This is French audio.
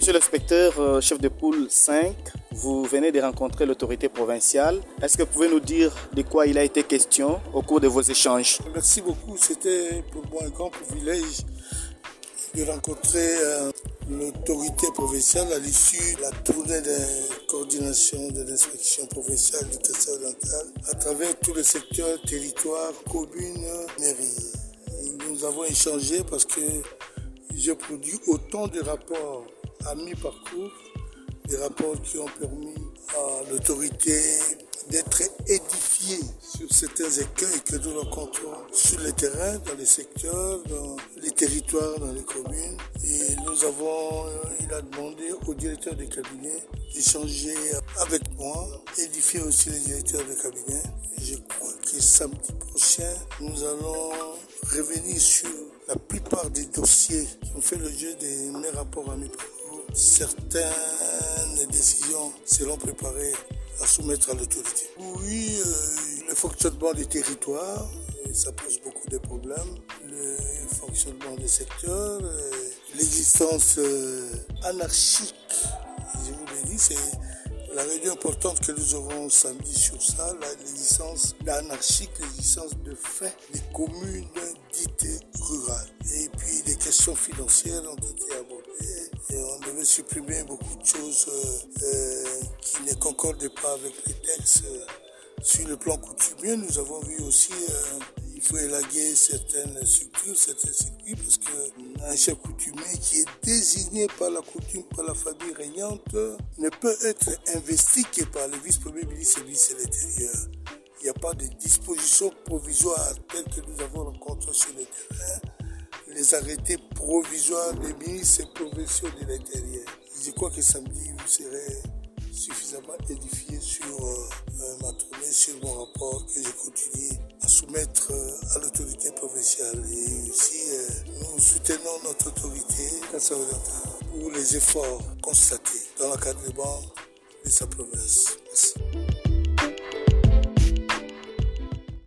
Monsieur l'inspecteur, euh, chef de poule 5, vous venez de rencontrer l'autorité provinciale. Est-ce que vous pouvez nous dire de quoi il a été question au cours de vos échanges? Merci beaucoup. C'était pour moi un grand privilège de rencontrer euh, l'autorité provinciale à l'issue de la tournée de coordination de l'inspection provinciale du Cassel oriental à travers tous les secteurs, territoires, communes, mairies. Nous avons échangé parce que j'ai produit autant de rapports à mi-parcours, des rapports qui ont permis à l'autorité d'être édifiée sur certains écueils que nous rencontrons sur le terrain, dans les secteurs, dans les territoires, dans les communes. Et nous avons, il a demandé au directeur de cabinet d'échanger avec moi, édifier aussi les directeurs de cabinet. Je crois que samedi prochain, nous allons revenir sur la plupart des dossiers qui ont fait l'objet de mes rapports à mes parcours. Certaines décisions seront préparées à soumettre à l'autorité. Oui, euh, le fonctionnement des territoires, ça pose beaucoup de problèmes. Le fonctionnement des secteurs, euh, l'existence euh, anarchique, je vous l'ai dit, c'est la réunion importante que nous aurons samedi sur ça, l'existence anarchique, l'existence de fait des communes dites rurales. Financières ont été abordées on devait supprimer beaucoup de choses euh, euh, qui ne concordaient pas avec les textes. Sur le plan coutumier, nous avons vu aussi euh, il faut élaguer certaines structures, certains circuits, parce qu'un chef coutumier qui est désigné par la coutume, par la famille régnante, ne peut être investi que par le vice-premier ministre et le ministre de l'Intérieur. Il n'y a pas de dispositions provisoires telles que nous avons rencontrées sur le terrain. Les arrêtés des ministres et provinciaux de l'Intérieur. Je crois que samedi, vous serez suffisamment édifié sur euh, ma tournée, sur mon rapport que je continue à soumettre euh, à l'autorité provinciale. Et aussi, euh, nous soutenons notre autorité pour les efforts constatés dans l'encadrement de sa province.